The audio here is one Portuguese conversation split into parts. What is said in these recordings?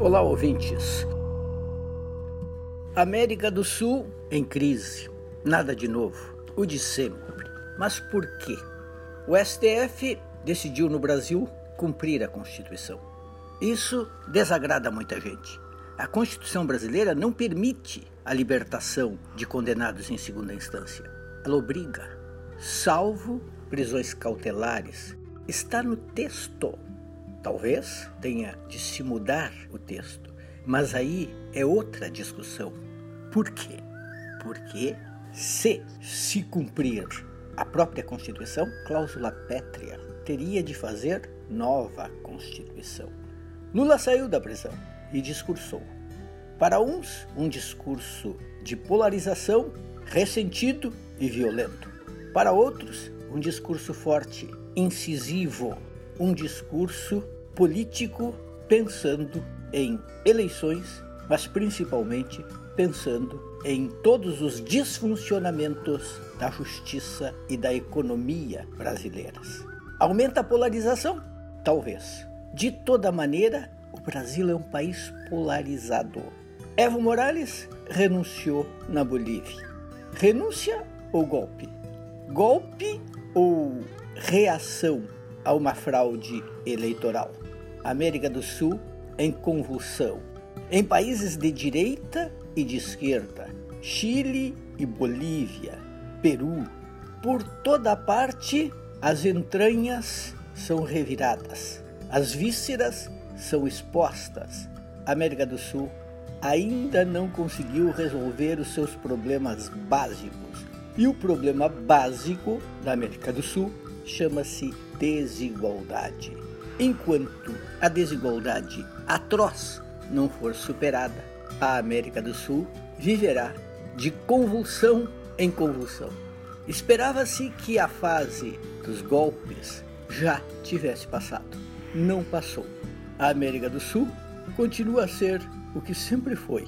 Olá, ouvintes. América do Sul em crise. Nada de novo. O de sempre. Mas por quê? O STF decidiu no Brasil cumprir a Constituição. Isso desagrada muita gente. A Constituição brasileira não permite a libertação de condenados em segunda instância. Ela obriga, salvo prisões cautelares. Está no texto Talvez tenha de se mudar o texto, mas aí é outra discussão. Por quê? Porque se se cumprir a própria Constituição, cláusula pétrea, teria de fazer nova Constituição. Lula saiu da prisão e discursou. Para uns, um discurso de polarização, ressentido e violento. Para outros, um discurso forte, incisivo, um discurso político pensando em eleições, mas principalmente pensando em todos os desfuncionamentos da justiça e da economia brasileiras. Aumenta a polarização? Talvez. De toda maneira, o Brasil é um país polarizado. Evo Morales renunciou na Bolívia. Renúncia ou golpe? Golpe ou reação a uma fraude eleitoral? América do Sul em convulsão. Em países de direita e de esquerda, Chile e Bolívia, Peru, por toda parte as entranhas são reviradas, as vísceras são expostas. América do Sul ainda não conseguiu resolver os seus problemas básicos. E o problema básico da América do Sul chama-se desigualdade. Enquanto a desigualdade atroz não for superada, a América do Sul viverá de convulsão em convulsão. Esperava-se que a fase dos golpes já tivesse passado. Não passou. A América do Sul continua a ser o que sempre foi: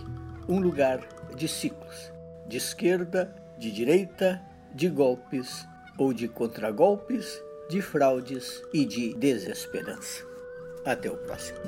um lugar de ciclos, de esquerda, de direita, de golpes ou de contragolpes de fraudes e de desesperança. Até o próximo.